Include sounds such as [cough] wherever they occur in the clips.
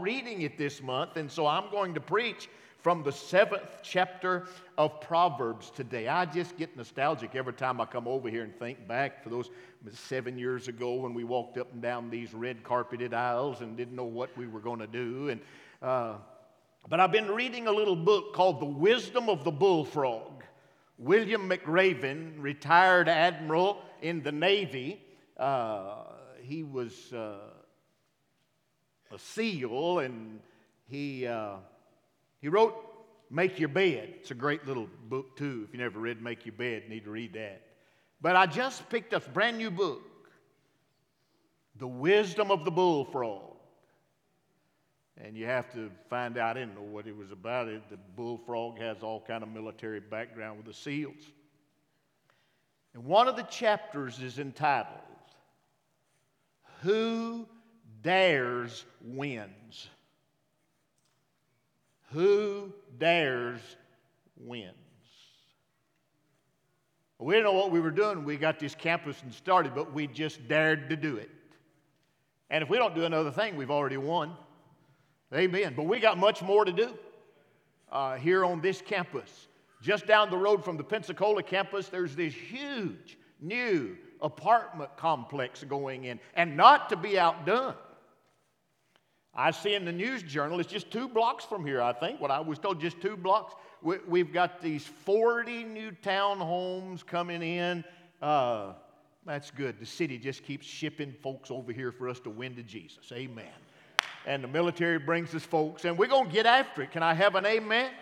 reading it this month, and so I'm going to preach from the seventh chapter of Proverbs today. I just get nostalgic every time I come over here and think back for those seven years ago when we walked up and down these red carpeted aisles and didn't know what we were going to do. And, uh, but I've been reading a little book called The Wisdom of the Bullfrog. William McRaven, retired admiral in the Navy, uh, he was uh, a SEAL and he, uh, he wrote Make Your Bed. It's a great little book, too. If you never read Make Your Bed, need to read that. But I just picked up a brand new book The Wisdom of the Bullfrog. And you have to find out, I didn't know what it was about. It, the bullfrog has all kind of military background with the SEALs. And one of the chapters is entitled, Who Dares Wins. Who dares wins. We didn't know what we were doing. We got this campus and started, but we just dared to do it. And if we don't do another thing, we've already won. Amen. But we got much more to do uh, here on this campus. Just down the road from the Pensacola campus, there's this huge new apartment complex going in. And not to be outdone, I see in the news journal, it's just two blocks from here, I think, what I was told, just two blocks. We, have got these 40 new townhomes coming in. Uh, that's good. The city just keeps shipping folks over here for us to win to Jesus. Amen. And the military brings us folks, and we're going to get after it. Can I have an amen?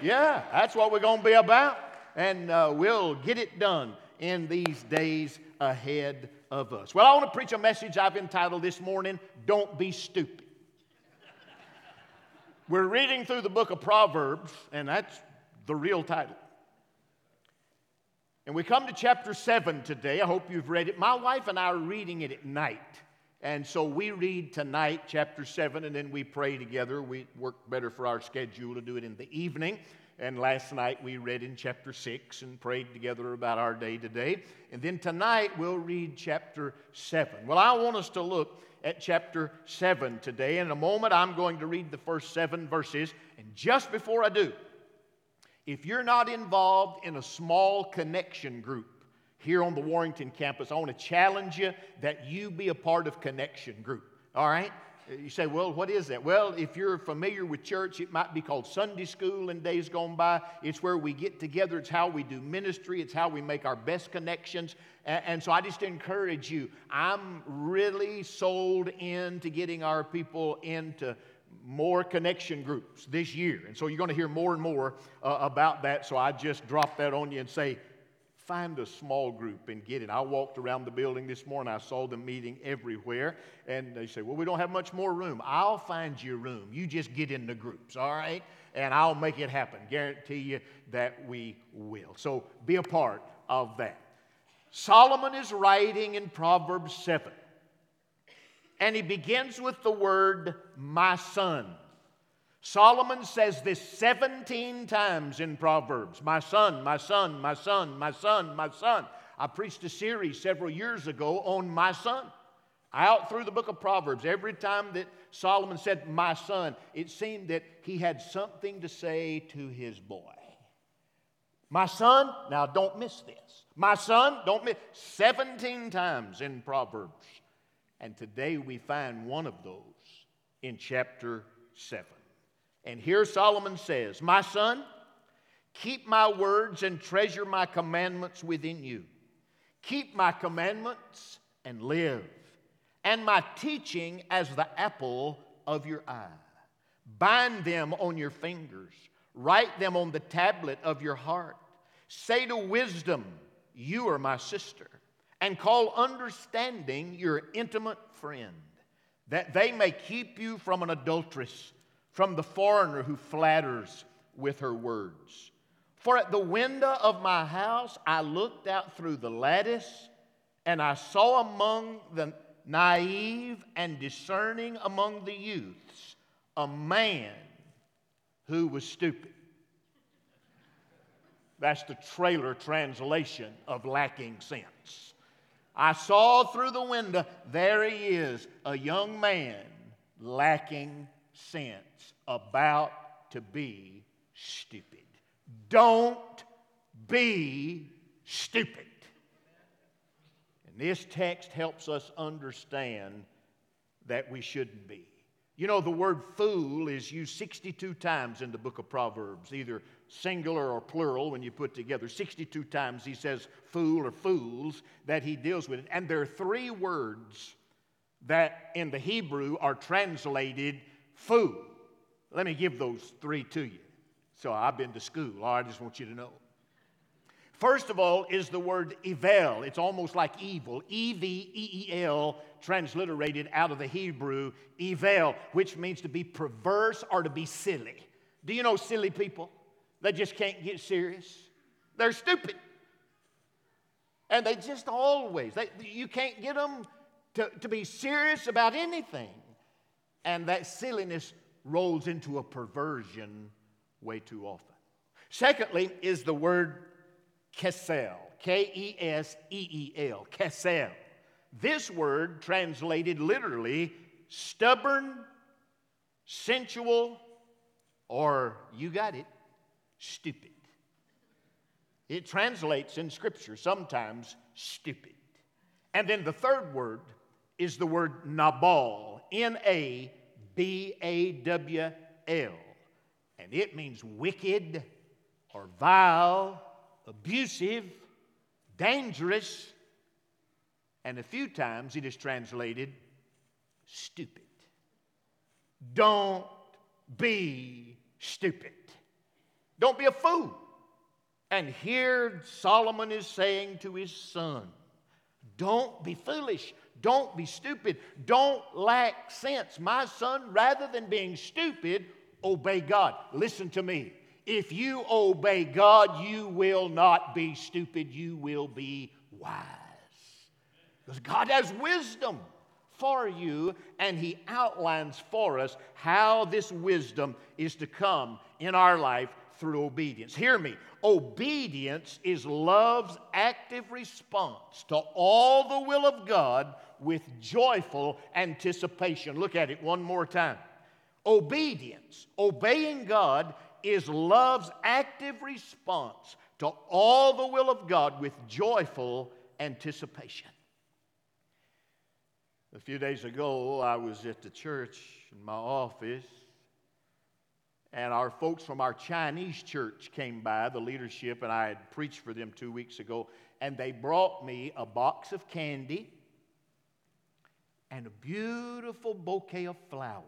Yeah, that's what we're going to be about. And uh, we'll get it done in these days ahead of us. Well, I want to preach a message I've entitled this morning Don't Be Stupid. We're reading through the book of Proverbs, and that's the real title. And we come to chapter 7 today. I hope you've read it. My wife and I are reading it at night. And so we read tonight, chapter 7, and then we pray together. We work better for our schedule to do it in the evening. And last night we read in chapter 6 and prayed together about our day today. And then tonight we'll read chapter 7. Well, I want us to look at chapter 7 today. In a moment, I'm going to read the first seven verses. And just before I do, if you're not involved in a small connection group here on the Warrington campus, I want to challenge you that you be a part of connection group. All right? You say, well, what is that? Well, if you're familiar with church, it might be called Sunday school in days gone by. It's where we get together, it's how we do ministry, it's how we make our best connections. And, so I just encourage you. I'm really sold into getting our people into more connection groups this year. And so you're going to hear more and more uh, about that. So I just drop that on you and say, find a small group and get it. I walked around the building this morning. I saw them meeting everywhere. And they say, Well, we don't have much more room. I'll find you room. You just get in the groups, all right? And I'll make it happen. Guarantee you that we will. So be a part of that. Solomon is writing in Proverbs 7. And he begins with the word, my son. Solomon says this 17 times in Proverbs My son, my son, my son, my son, my son. I preached a series several years ago on my son. Out through the book of Proverbs, every time that Solomon said, My son, it seemed that he had something to say to his boy. My son, now don't miss this. My son, don't miss 17 times in Proverbs. And today we find one of those in chapter 7. And here Solomon says, My son, keep my words and treasure my commandments within you. Keep my commandments and live, and my teaching as the apple of your eye. Bind them on your fingers, write them on the tablet of your heart. Say to wisdom, You are my sister, and call understanding your intimate friend, that they may keep you from an adulteress from the foreigner who flatters with her words. For at the window of my house I looked out through the lattice, and I saw among the naive and discerning among the youths a man who was stupid. That's the Traylor translation of lacking sense. I saw through the window, there he is, a young man lacking sense about to be stupid. Don't be stupid. And this text helps us understand that we shouldn't be. You know, the word fool is used 62 times in the book of Proverbs, either singular or plural when you put together. 62 times he says fool or fools that he deals with it. And there are three words that in the Hebrew are translated fool. Let me give those three to you. So I've been to school. I just want you to know. First of all is the word evil. It's almost like evil. E V E E L, transliterated out of the Hebrew, evil, which means to be perverse or to be silly. Do you know silly people? They just can't get serious. They're stupid. And they just always, they, you can't get them to, to be serious about anything. And that silliness rolls into a perversion way too often. Secondly, is the word kesel, K E S E E L, kesel. This word translated literally stubborn, sensual, or you got it, stupid. It translates in Scripture sometimes stupid. And then the third word is the word Nabal, N A B A W L. And it means wicked or vile, abusive, dangerous, and a few times it is translated stupid. Don't be stupid. Don't be a fool. And here Solomon is saying to his son, Don't be foolish. Don't be stupid. Don't lack sense. My son, rather than being stupid, obey God. Listen to me. If you obey God, you will not be stupid, you will be wise. Because God has wisdom for you, and He outlines for us how this wisdom is to come in our life through obedience. Hear me. Obedience is love's active response to all the will of God with joyful anticipation. Look at it one more time. Obedience, obeying God, is love's active response to all the will of God with joyful anticipation. A few days ago, I was at the church in my office, and our folks from our Chinese church came by, the leadership, and I had preached for them two weeks ago, and they brought me a box of candy and a beautiful bouquet of flowers.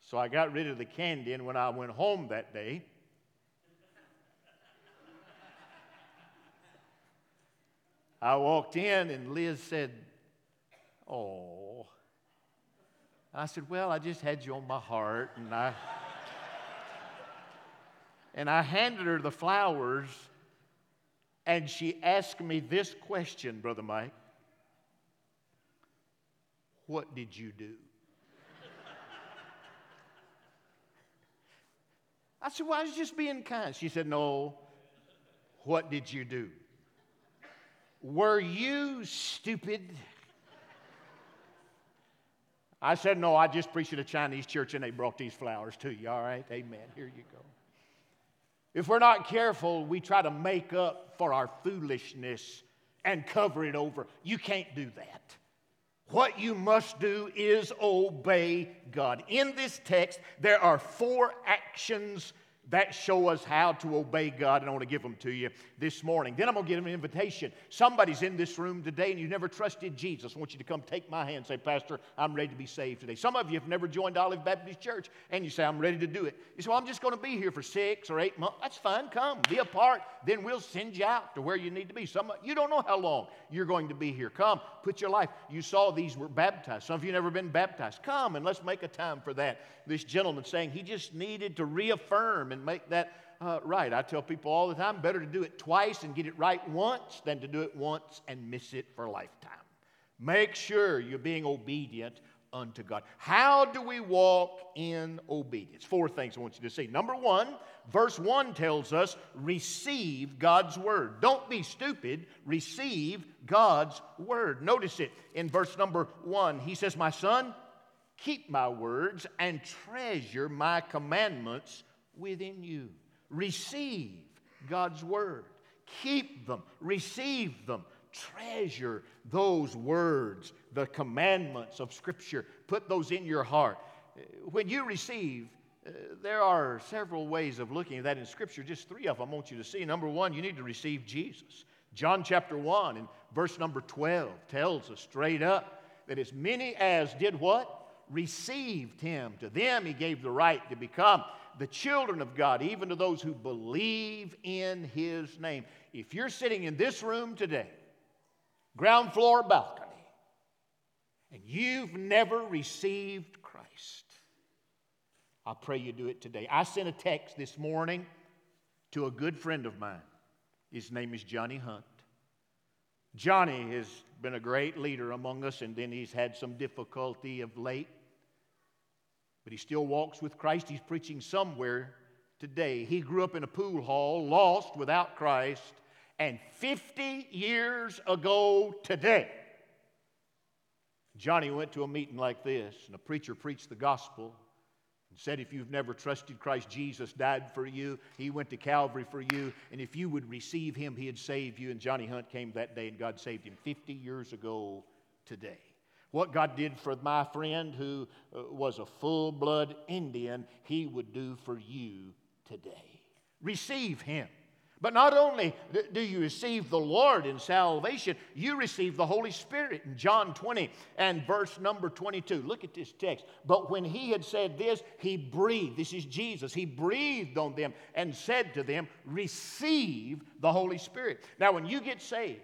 So I got rid of the candy, and when I went home that day, I walked in, and Liz said, Oh. I said, Well, I just had you on my heart, and I. and I handed her the flowers, and she asked me this question, Brother Mike What did you do? I said, Well, I was just being kind. She said, No. What did you do? Were you stupid? I said, No, I just preached at a Chinese church and they brought these flowers to you. All right? Amen. Here you go. If we're not careful, we try to make up for our foolishness and cover it over. You can't do that. What you must do is obey God. In this text, there are four actions that show us how to obey God, and I want to give them to you this morning. Then I'm going to give them an invitation. Somebody's in this room today and you've never trusted Jesus. I want you to come take my hand and say, Pastor, I'm ready to be saved today. Some of you have never joined Olive Baptist Church and you say, I'm ready to do it. You say, Well, I'm just going to be here for six or eight months. That's fine. Come, be a part. Then we'll send you out to where you need to be. Some, you don't know how long you're going to be here. Come, put your life. You saw these were baptized. Some of you never been baptized. Come and let's make a time for that. This gentleman saying he just needed to reaffirm and and make that uh, right. I tell people all the time better to do it twice and get it right once than to do it once and miss it for a lifetime. Make sure you're being obedient unto God. How do we walk in obedience? Four things I want you to see. Number one, verse 1 tells us receive God's word. Don't be stupid, receive God's word. Notice it in verse number 1. He says, My son, keep my words, and treasure my commandments within you. Receive God's word, keep them, receive them, treasure those words, the commandments of Scripture. Put those in your heart. When you receive, uh, there are several ways of looking at that in Scripture. Just three of them I want you to see. Number one, you need to receive Jesus. John chapter 1 and verse number 12 tells us straight up that as many as did what? Received him. To them he gave the right to become the children of God, even to those who believe in his name. If you're sitting in this room today, ground floor balcony, and you've never received Christ, I pray you do it today. I sent a text this morning to a good friend of mine. His name is Johnny Hunt. Johnny has been a great leader among us, and then he's had some difficulty of late. But he still walks with Christ. He's preaching somewhere today. He grew up in a pool hall, lost without Christ, and 50 years ago today, Johnny went to a meeting like this, and a preacher preached the gospel and said, If you've never trusted Christ, Jesus died for you. He went to Calvary for you. And if you would receive him, he'd save you. And Johnny Hunt came that day, and God saved him 50 years ago today. What God did for my friend who uh, was a full blood Indian, he would do for you today. Receive him. But not only do you receive the Lord in salvation, you receive the Holy Spirit in John 20 and verse number 22. Look at this text. But when he had said this, he breathed. This is Jesus. He breathed on them and said to them, Receive the Holy Spirit. Now, when you get saved,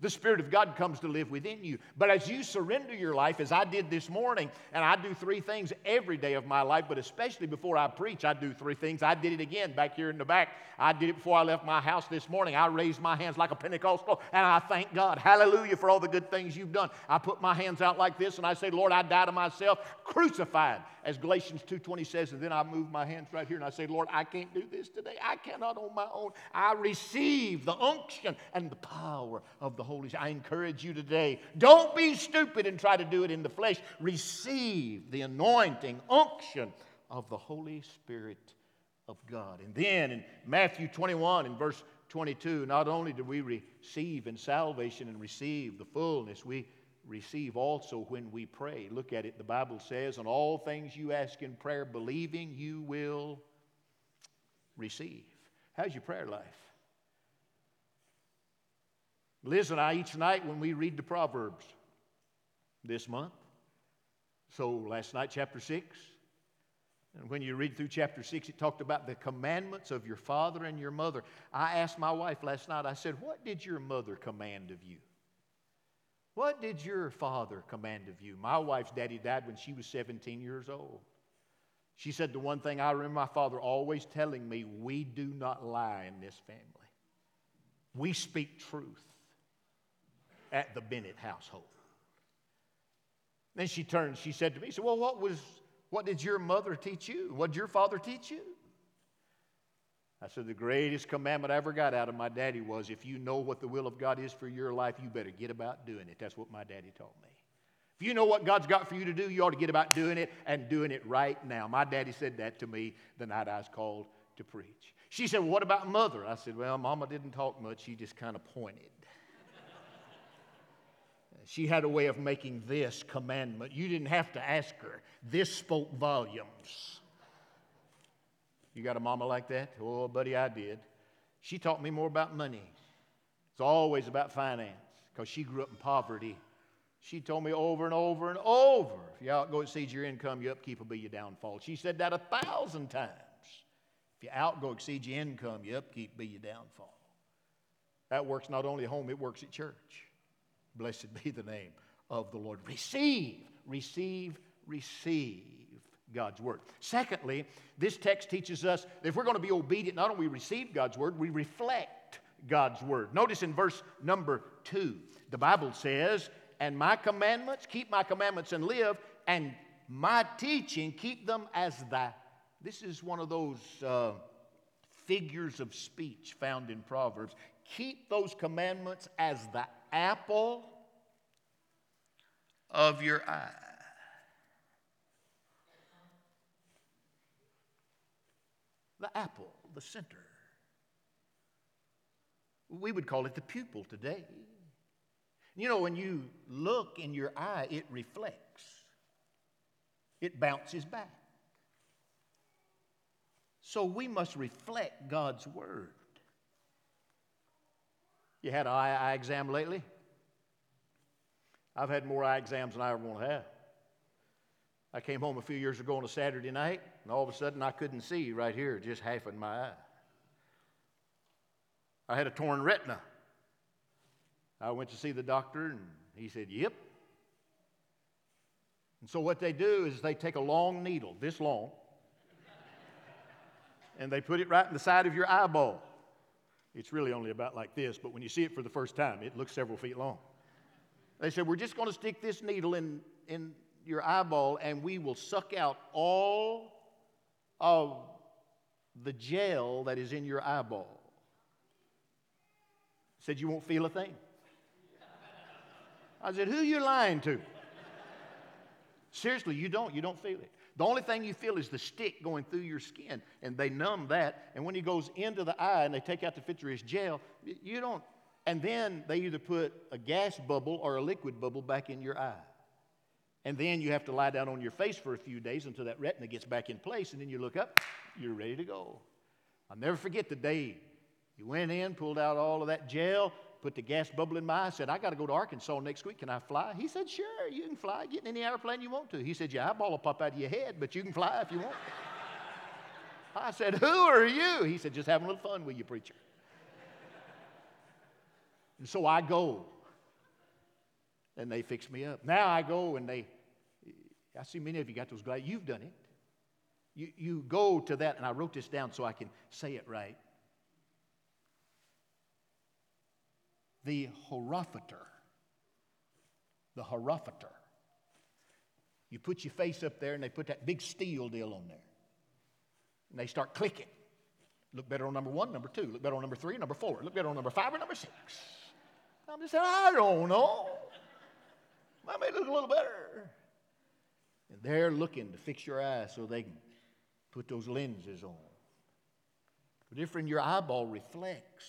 the Spirit of God comes to live within you. But as you surrender your life, as I did this morning, and I do three things every day of my life, but especially before I preach, I do three things. I did it again back here in the back. I did it before I left my house this morning. I raised my hands like a Pentecostal, and I thank God. Hallelujah for all the good things you've done. I put my hands out like this, and I say, Lord, I die to myself, crucified, as Galatians 2.20 says, and then I move my hands right here, and I say, Lord, I can't do this today. I cannot on my own. I receive the unction and the power of the Holy Spirit. I encourage you today, don't be stupid and try to do it in the flesh. Receive the anointing, unction of the Holy Spirit of God. And then in Matthew 21 in verse 22, not only do we receive in salvation and receive the fullness, we receive also when we pray. Look at it. The Bible says, On all things you ask in prayer, believing you will receive. How's your prayer life? Liz and I, each night when we read the Proverbs this month, so last night, chapter 6, and when you read through chapter 6, it talked about the commandments of your father and your mother. I asked my wife last night, I said, What did your mother command of you? What did your father command of you? My wife's daddy died when she was 17 years old. She said, The one thing I remember my father always telling me, we do not lie in this family. We speak truth at the Bennett household. Then she turned, she said to me, "So, Well, what was what did your mother teach you? What did your father teach you? I said, The greatest commandment I ever got out of my daddy was if you know what the will of God is for your life, you better get about doing it. That's what my daddy taught me. If you know what God's got for you to do, you ought to get about doing it and doing it right now. My daddy said that to me the night I was called to preach. She said, Well, what about mother? I said, Well, mama didn't talk much. She just kind of pointed. She had a way of making this commandment. You didn't have to ask her. This spoke volumes. You got a mama like that? Oh, buddy, I did. She taught me more about money. It's always about finance because she grew up in poverty. She told me over and over and over if you outgo exceed your income, your upkeep will be your downfall. She said that a thousand times. If you outgo exceed your income, your upkeep will be your downfall. That works not only at home, it works at church. Blessed be the name of the Lord. Receive, receive, receive God's word. Secondly, this text teaches us that if we're going to be obedient, not only receive God's word, we reflect God's word. Notice in verse number two, the Bible says, And my commandments, keep my commandments and live, and my teaching, keep them as thy. This is one of those uh, figures of speech found in Proverbs. Keep those commandments as the apple of your eye. The apple, the center. We would call it the pupil today. You know, when you look in your eye, it reflects, it bounces back. So we must reflect God's word. You had an eye, eye exam lately? I've had more eye exams than I ever want to have. I came home a few years ago on a Saturday night, and all of a sudden I couldn't see right here, just half in my eye. I had a torn retina. I went to see the doctor, and he said, Yep. And so, what they do is they take a long needle, this long, and they put it right in the side of your eyeball. It's really only about like this, but when you see it for the first time, it looks several feet long. They said, We're just going to stick this needle in, in your eyeball, and we will suck out all of the gel that is in your eyeball. Said, You won't feel a thing. I said, Who you lying to? Seriously, you don't. You don't feel it. The only thing you feel is the stick going through your skin, and they numb that. And when he goes into the eye and they take out the vitreous gel, you don't. And then they either put a gas bubble or a liquid bubble back in your eye. And then you have to lie down on your face for a few days until that retina gets back in place, and then you look up, you're ready to go. I'll never forget the day you went in, pulled out all of that gel, put the gas bubble in my eye, said, I got to go to Arkansas next week. Can I fly? He said, Sure, you can fly. Get in any airplane you want to. He said, Your eyeball will pop out of your head, but you can fly if you want. [laughs] I said, Who are you? He said, Just having a little fun with you, preacher. And so I go, and they fix me up. Now I go, and they, I see many of you got those glasses. You've done it. You, you go to that, and I wrote this down so I can say it right. The horophator. The horophator. You put your face up there and they put that big steel deal on there. And they start clicking. Look better on number one, number two. Look better on number three, number four. Look better on number five or number six. I'm just saying, I don't know. I may look a little better. And they're looking to fix your eyes so they can put those lenses on. But in your eyeball reflects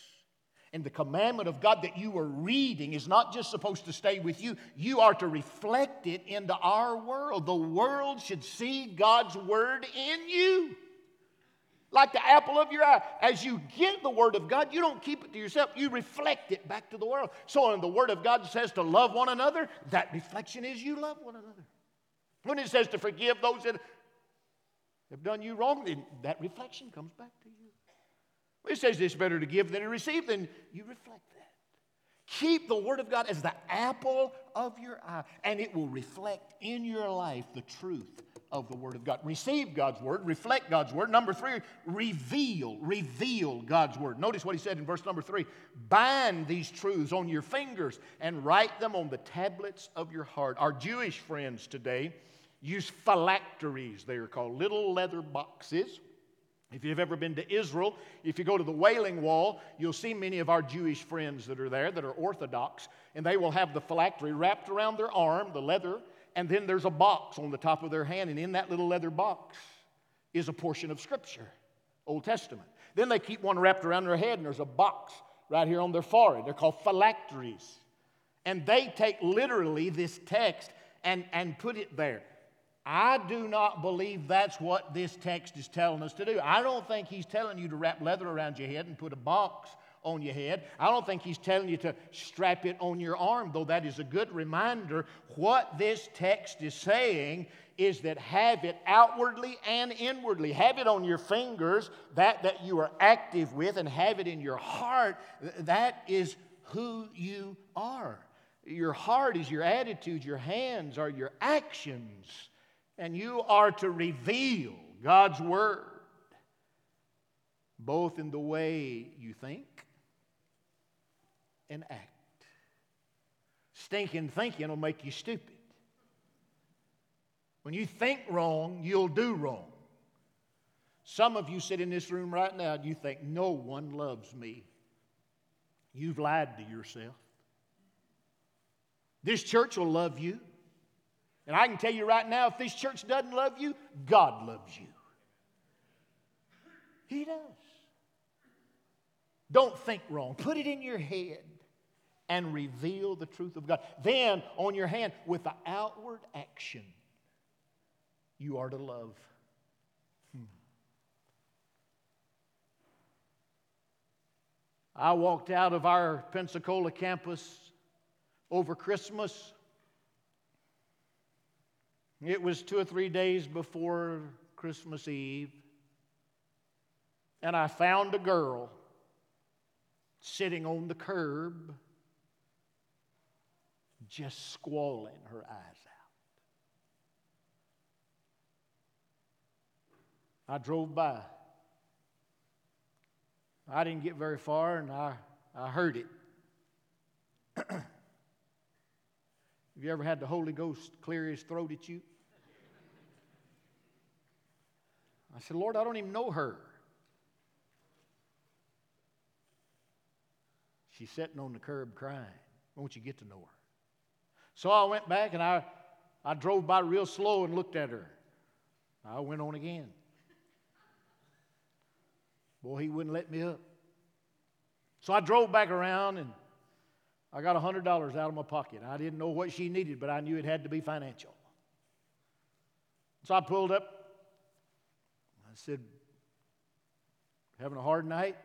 and the commandment of God that you are reading is not just supposed to stay with you, you are to reflect it into our world. The world should see God's word in you. Like the apple of your eye. As you get the word of God, you don't keep it to yourself, you reflect it back to the world. So when the word of God says to love one another, that reflection is you love one another. When it says to forgive those that have done you wrong, then that reflection comes back to you. It says it's better to give than to receive, then you reflect that. Keep the Word of God as the apple of your eye, and it will reflect in your life the truth of the Word of God. Receive God's Word, reflect God's Word. Number three, reveal, reveal God's Word. Notice what he said in verse number three bind these truths on your fingers and write them on the tablets of your heart. Our Jewish friends today use phylacteries, they are called little leather boxes if you've ever been to Israel, if you go to the Wailing Wall, you'll see many of our Jewish friends that are there that are Orthodox, and they will have the phylactery wrapped around their arm, the leather, and then there's a box on the top of their hand, and in that little leather box is a portion of Scripture, Old Testament. Then they keep one wrapped around their head, and there's a box right here on their forehead. They're called phylacteries. And they take literally this text and, and put it there. I do not believe that's what this text is telling us to do. I don't think he's telling you to wrap leather around your head and put a box on your head. I don't think he's telling you to strap it on your arm, though that is a good reminder. What this text is saying is that have it outwardly and inwardly. Have it on your fingers, that that you are active with, and have it in your heart. That is who you are. Your heart is your attitude, your hands are your actions and you are to reveal God's Word, both in the way you think and act. Stinking thinking will make you stupid. When you think wrong, you'll do wrong. Some of you sit in this room right now and you think, no one loves me. You've lied to yourself. This church will love you. And I can tell you right now if this church doesn't love you, God loves you. He does. Don't think wrong. Put it in your head and reveal the truth of God. Then, on your hand, with the outward action, you are to love. Hmm. I walked out of our Pensacola campus over Christmas. It was two or three days before Christmas Eve. And I found a girl sitting on the curb, just squalling her eyes out. I drove by. I didn't get very far, and I, I heard it. [clears throat] Have you ever had the Holy Ghost clear his throat at you? I said, Lord, I don't even know her. She's sitting on the curb crying. Won't you get to know her? So I went back and I, I drove by real slow and looked at her. I went on again. Boy, he wouldn't let me up. So I drove back around and I got $100 out of my pocket. I didn't know what she needed, but I knew it had to be financial. So I pulled up. Said, Having a hard night?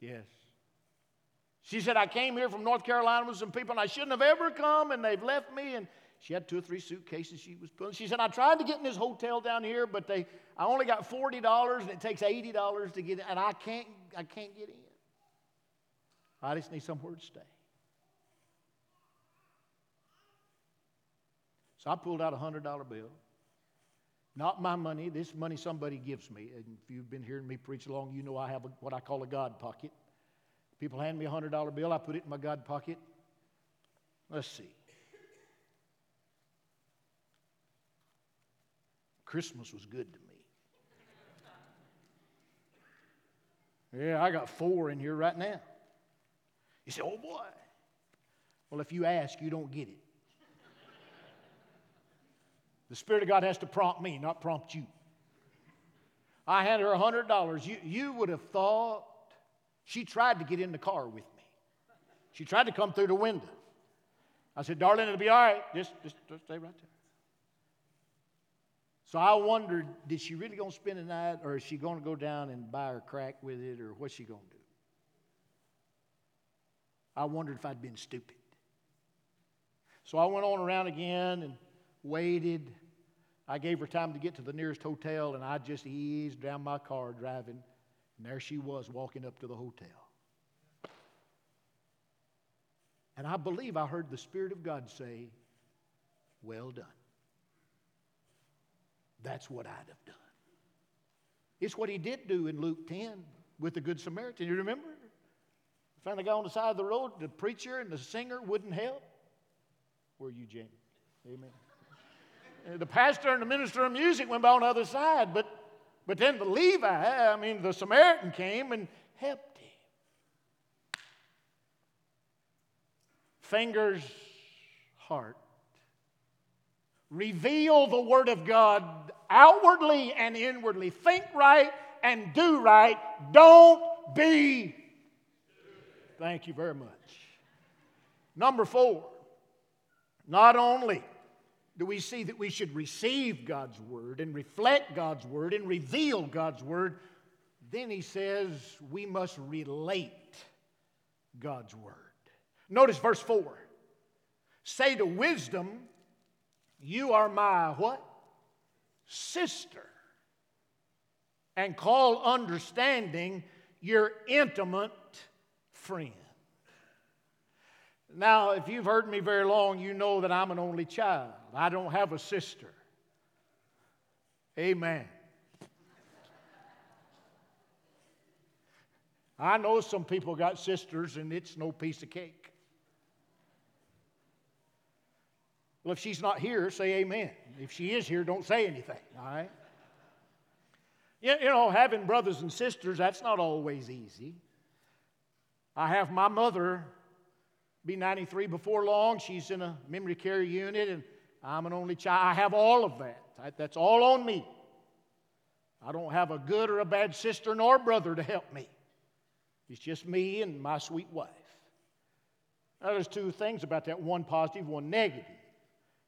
Yes. She said, I came here from North Carolina with some people and I shouldn't have ever come and they've left me. And she had two or three suitcases she was pulling. She said, I tried to get in this hotel down here, but they, I only got $40 and it takes $80 to get in, and I can't, I can't get in. I just need somewhere to stay. So I pulled out a $100 bill. Not my money, this money somebody gives me. And if you've been hearing me preach long, you know I have a, what I call a God pocket. People hand me a $100 bill, I put it in my God pocket. Let's see. Christmas was good to me. Yeah, I got four in here right now. You say, oh boy. Well, if you ask, you don't get it. The Spirit of God has to prompt me, not prompt you. I handed her $100. You, you would have thought she tried to get in the car with me. She tried to come through the window. I said, darling, it'll be all right. Just, just, just stay right there. So I wondered, did she really going to spend the night, or is she going to go down and buy her crack with it, or what's she going to do? I wondered if I'd been stupid. So I went on around again and waited. I gave her time to get to the nearest hotel, and I just eased down my car driving and there she was walking up to the hotel. And I believe I heard the Spirit of God say, Well done. That's what I'd have done. It's what he did do in Luke 10 with the Good Samaritan. You remember? Found the guy on the side of the road, the preacher and the singer wouldn't help. Where are you, Jamie? Amen. The pastor and the minister of music went by on the other side, but but then the Levi, I mean, the Samaritan came and helped him. Fingers, heart. Reveal the Word of God outwardly and inwardly. Think right and do right. Don't be. Thank you very much. Number four, not only do we see that we should receive God's word and reflect God's word and reveal God's word. Then he says we must relate God's word. Notice verse 4. Say to wisdom, You are my what? Sister. And call understanding your intimate friend. Now, if you've heard me very long, you know that I'm an only child. I don't have a sister. Amen. I know some people got sisters and it's no piece of cake. Well, if she's not here, say amen. If she is here, don't say anything, all right? You know, having brothers and sisters, that's not always easy. I have my mother be 93 before long. She's in a memory care unit, and I'm an only child. I have all of that. That's all on me. I don't have a good or a bad sister nor brother to help me. It's just me and my sweet wife. Now, there's two things about that one positive, one negative.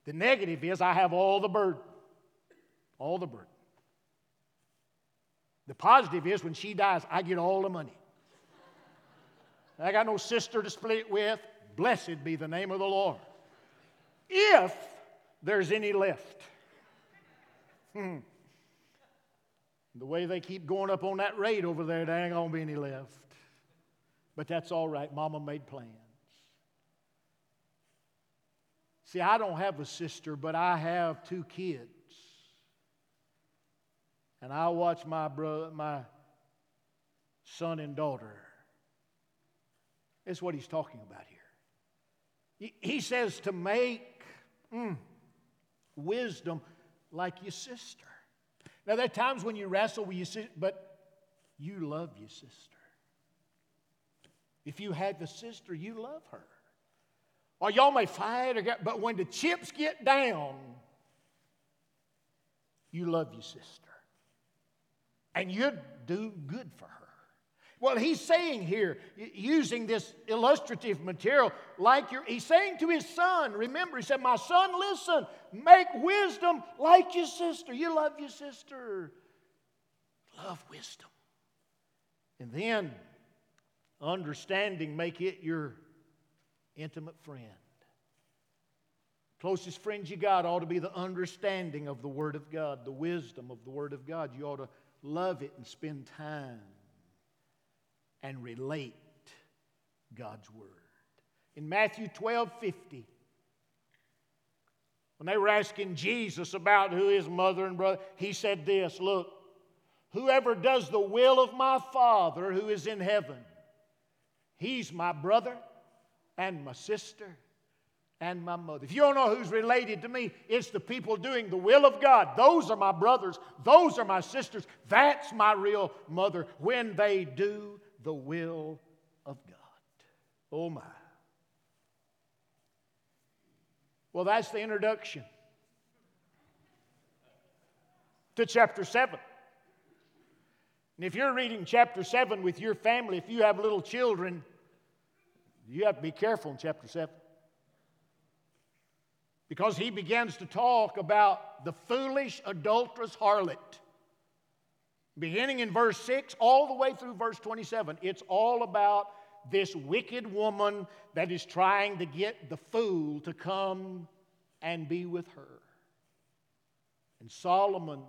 The negative is I have all the burden, all the burden. The positive is when she dies, I get all the money. I got no sister to split it with. Blessed be the name of the Lord. If there's any left. Hmm. The way they keep going up on that rate over there, there ain't to be any left. But that's all right. Mama made plans. See, I don't have a sister, but I have two kids. And I watch my brother, my son and daughter. That's what he's talking about here. He says to make mm, wisdom like your sister. Now, there are times when you wrestle with your sister, but you love your sister. If you had a sister, you love her. Or y'all may fight, or get, but when the chips get down, you love your sister. And you'd do good for her. Well, he's saying here, using this illustrative material, like you're, he's saying to his son, remember, he said, My son, listen, make wisdom like your sister. You love your sister. Love wisdom. And then, understanding, make it your intimate friend. Closest friends you got ought to be the understanding of the Word of God, the wisdom of the Word of God. You ought to love it and spend time and relate God's Word. In Matthew 12 50, when they were asking Jesus about who his mother and brother, he said this Look, whoever does the will of my Father who is in heaven, he's my brother and my sister and my mother. If you don't know who's related to me, it's the people doing the will of God. Those are my brothers. Those are my sisters. That's my real mother when they do the will of God. Oh my. Well, that's the introduction to chapter 7. And if you're reading chapter 7 with your family, if you have little children, you have to be careful in chapter 7. Because he begins to talk about the foolish, adulterous harlot. Beginning in verse 6 all the way through verse 27, it's all about this wicked woman that is trying to get the fool to come and be with her. And Solomon,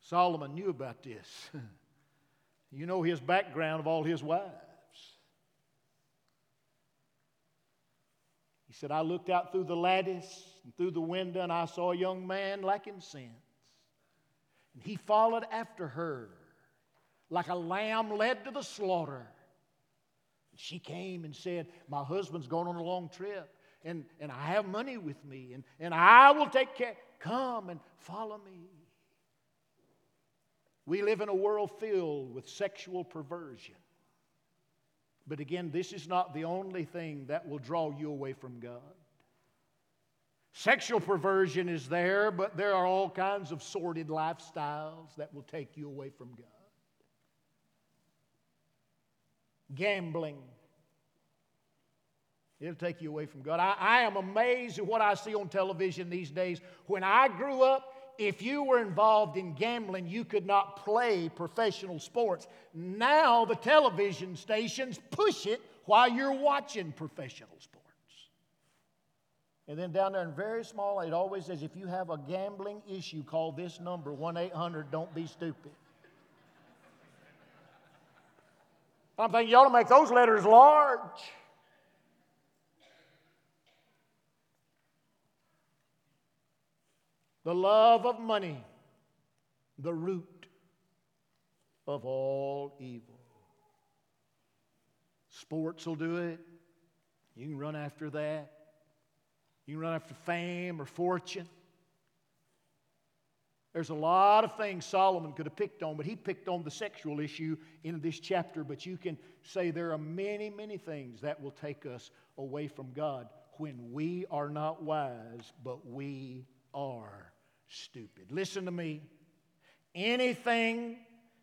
Solomon knew about this. [laughs] you know his background of all his wives. He said, I looked out through the lattice and through the window, and I saw a young man lacking sense. And he followed after her like a lamb led to the slaughter. She came and said, My husband's going on a long trip, and, and I have money with me, and, and I will take care. Come and follow me. We live in a world filled with sexual perversion. But again, this is not the only thing that will draw you away from God. Sexual perversion is there, but there are all kinds of sordid lifestyles that will take you away from God. Gambling. It'll take you away from God. I, I, am amazed at what I see on television these days. When I grew up, if you were involved in gambling, you could not play professional sports. Now the television stations push it while you're watching professional sports. And then down there in very small, it always says if you have a gambling issue, call this number 1 800 Don't Be Stupid. I'm thinking you ought to make those letters large. The love of money, the root of all evil. Sports will do it. You can run after that. You can run after fame or fortune. There's a lot of things Solomon could have picked on, but he picked on the sexual issue in this chapter. But you can say there are many, many things that will take us away from God when we are not wise, but we are stupid. Listen to me. anything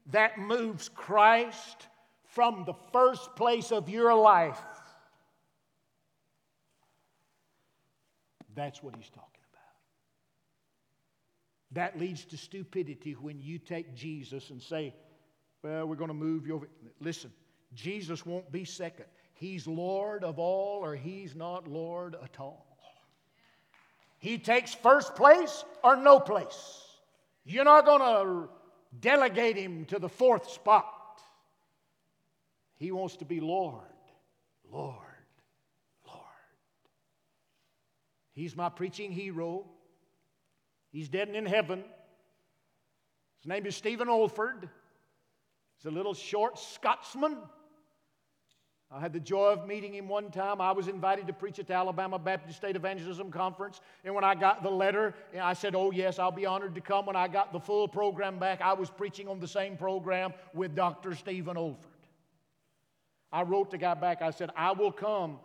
that moves Christ from the first place of your life, that's what he's talking about. That leads to stupidity when you take Jesus and say, Well, we're going to move you over. Listen, Jesus won't be second. He's Lord of all, or He's not Lord at all. He takes first place or no place. You're not going to delegate Him to the fourth spot. He wants to be Lord, Lord, Lord. He's my preaching hero. He's dead and in heaven. His name is Stephen Olford. He's a little short Scotsman. I had the joy of meeting him one time. I was invited to preach at the Alabama Baptist State Evangelism Conference. And when I got the letter, I said, Oh, yes, I'll be honored to come. When I got the full program back, I was preaching on the same program with Dr. Stephen Olford. I wrote the guy back, I said, I will come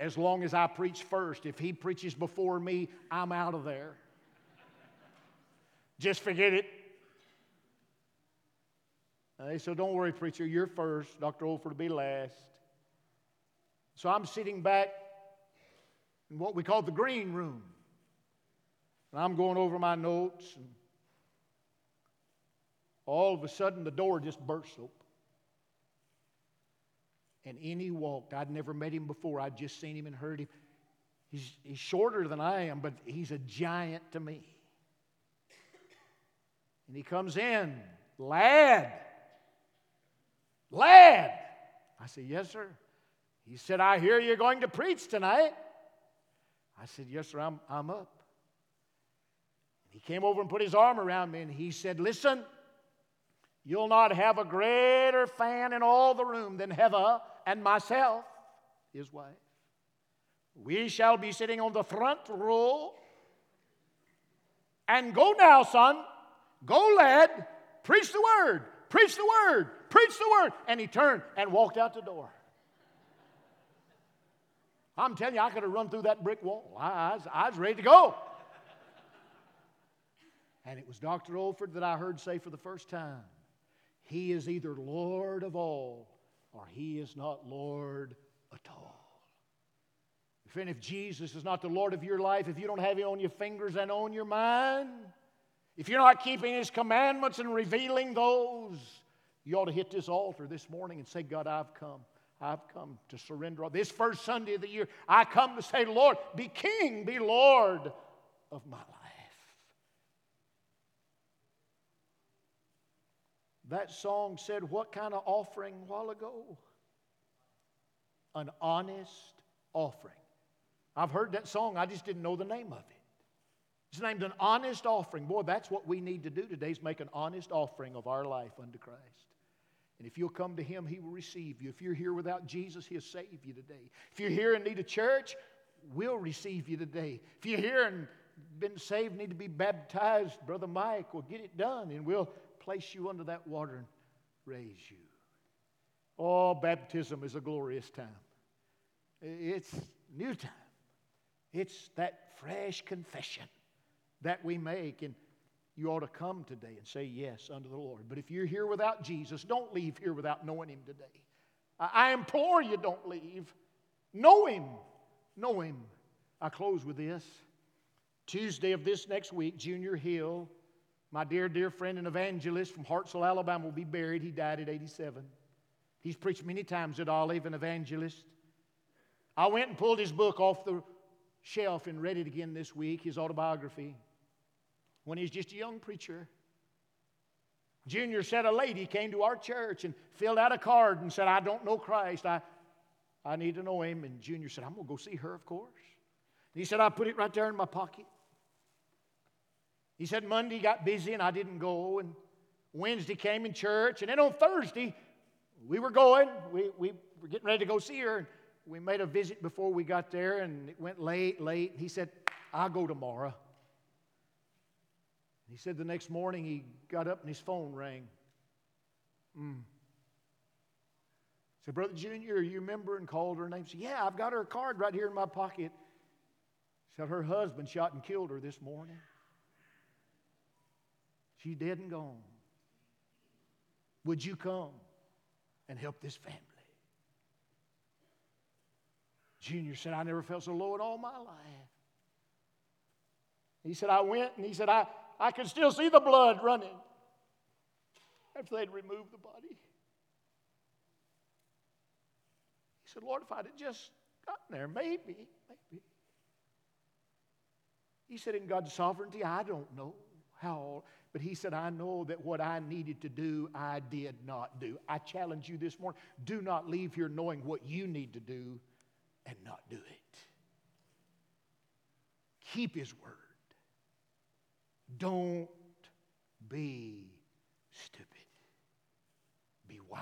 as long as I preach first. If he preaches before me, I'm out of there. Just forget it. Uh, said, don't worry, preacher, you're first. Dr. Olford will be last. So I'm sitting back in what we call the green room. And I'm going over my notes, and all of a sudden the door just bursts open. And in he walked. I'd never met him before, I'd just seen him and heard him. He's, he's shorter than I am, but he's a giant to me. And he comes in, lad, lad. I said, Yes, sir. He said, I hear you're going to preach tonight. I said, Yes, sir, I'm, I'm up. He came over and put his arm around me and he said, Listen, you'll not have a greater fan in all the room than Heather and myself, his wife. We shall be sitting on the front row. And go now, son. Go, lad. Preach the word. Preach the word. Preach the word. And he turned and walked out the door. I'm telling you, I could have run through that brick wall. I, I, was, I was ready to go. And it was Dr. Olford that I heard say for the first time He is either Lord of all or He is not Lord at all. And if Jesus is not the Lord of your life, if you don't have Him on your fingers and on your mind, if you're not keeping His commandments and revealing those, you ought to hit this altar this morning and say, God, I've come. I've come to surrender. This first Sunday of the year, I come to say, Lord, be King, be Lord of my life. That song said, What kind of offering a while ago? An honest offering. I've heard that song, I just didn't know the name of it. It's named an honest offering. Boy, that's what we need to do today is make an honest offering of our life unto Christ. And if you'll come to Him, He will receive you. If you're here without Jesus, He'll save you today. If you're here and need a church, we'll receive you today. If you're here and been saved, need to be baptized, Brother Mike will get it done and we'll place you under that water and raise you. Oh, baptism is a glorious time. It's new time. It's that fresh confession that we make. And you ought to come today and say yes unto the Lord. But if you're here without Jesus, don't leave here without knowing Him today. I implore you, don't leave. Know Him. Know Him. I close with this. Tuesday of this next week, Junior Hill, my dear, dear friend and evangelist from Hartselle, Alabama, will be buried. He died at 87. He's preached many times at Olive, an evangelist. I went and pulled his book off the shelf and read it again this week, his autobiography when he was just a young preacher. Junior said a lady came to our church and filled out a card and said, I don't know Christ. I, I need to know him. And Junior said, I'm going to go see her, of course. And he said, I put it right there in my pocket. He said, Monday got busy and I didn't go. And Wednesday came in church. And then on Thursday, we were going. We, we were getting ready to go see her. And we made a visit before we got there and it went late, late. He said, I'll go tomorrow. He said the next morning he got up and his phone rang. Mm. Said, Brother Junior, you remember? And called her name. Said, Yeah, I've got her card right here in my pocket. Said her husband shot and killed her this morning. She's dead and gone. Would you come and help this family? Junior said, I never felt so low in all my life. He said, I went and he said, I, I could still see the blood running after they'd removed the body. He said, Lord, if I'd have just gotten there, maybe, maybe. He said, in God's sovereignty, I don't know how, but he said, I know that what I needed to do, I did not do. I challenge you this morning do not leave here knowing what you need to do and not do it. Keep his word. Don't be stupid, be wise.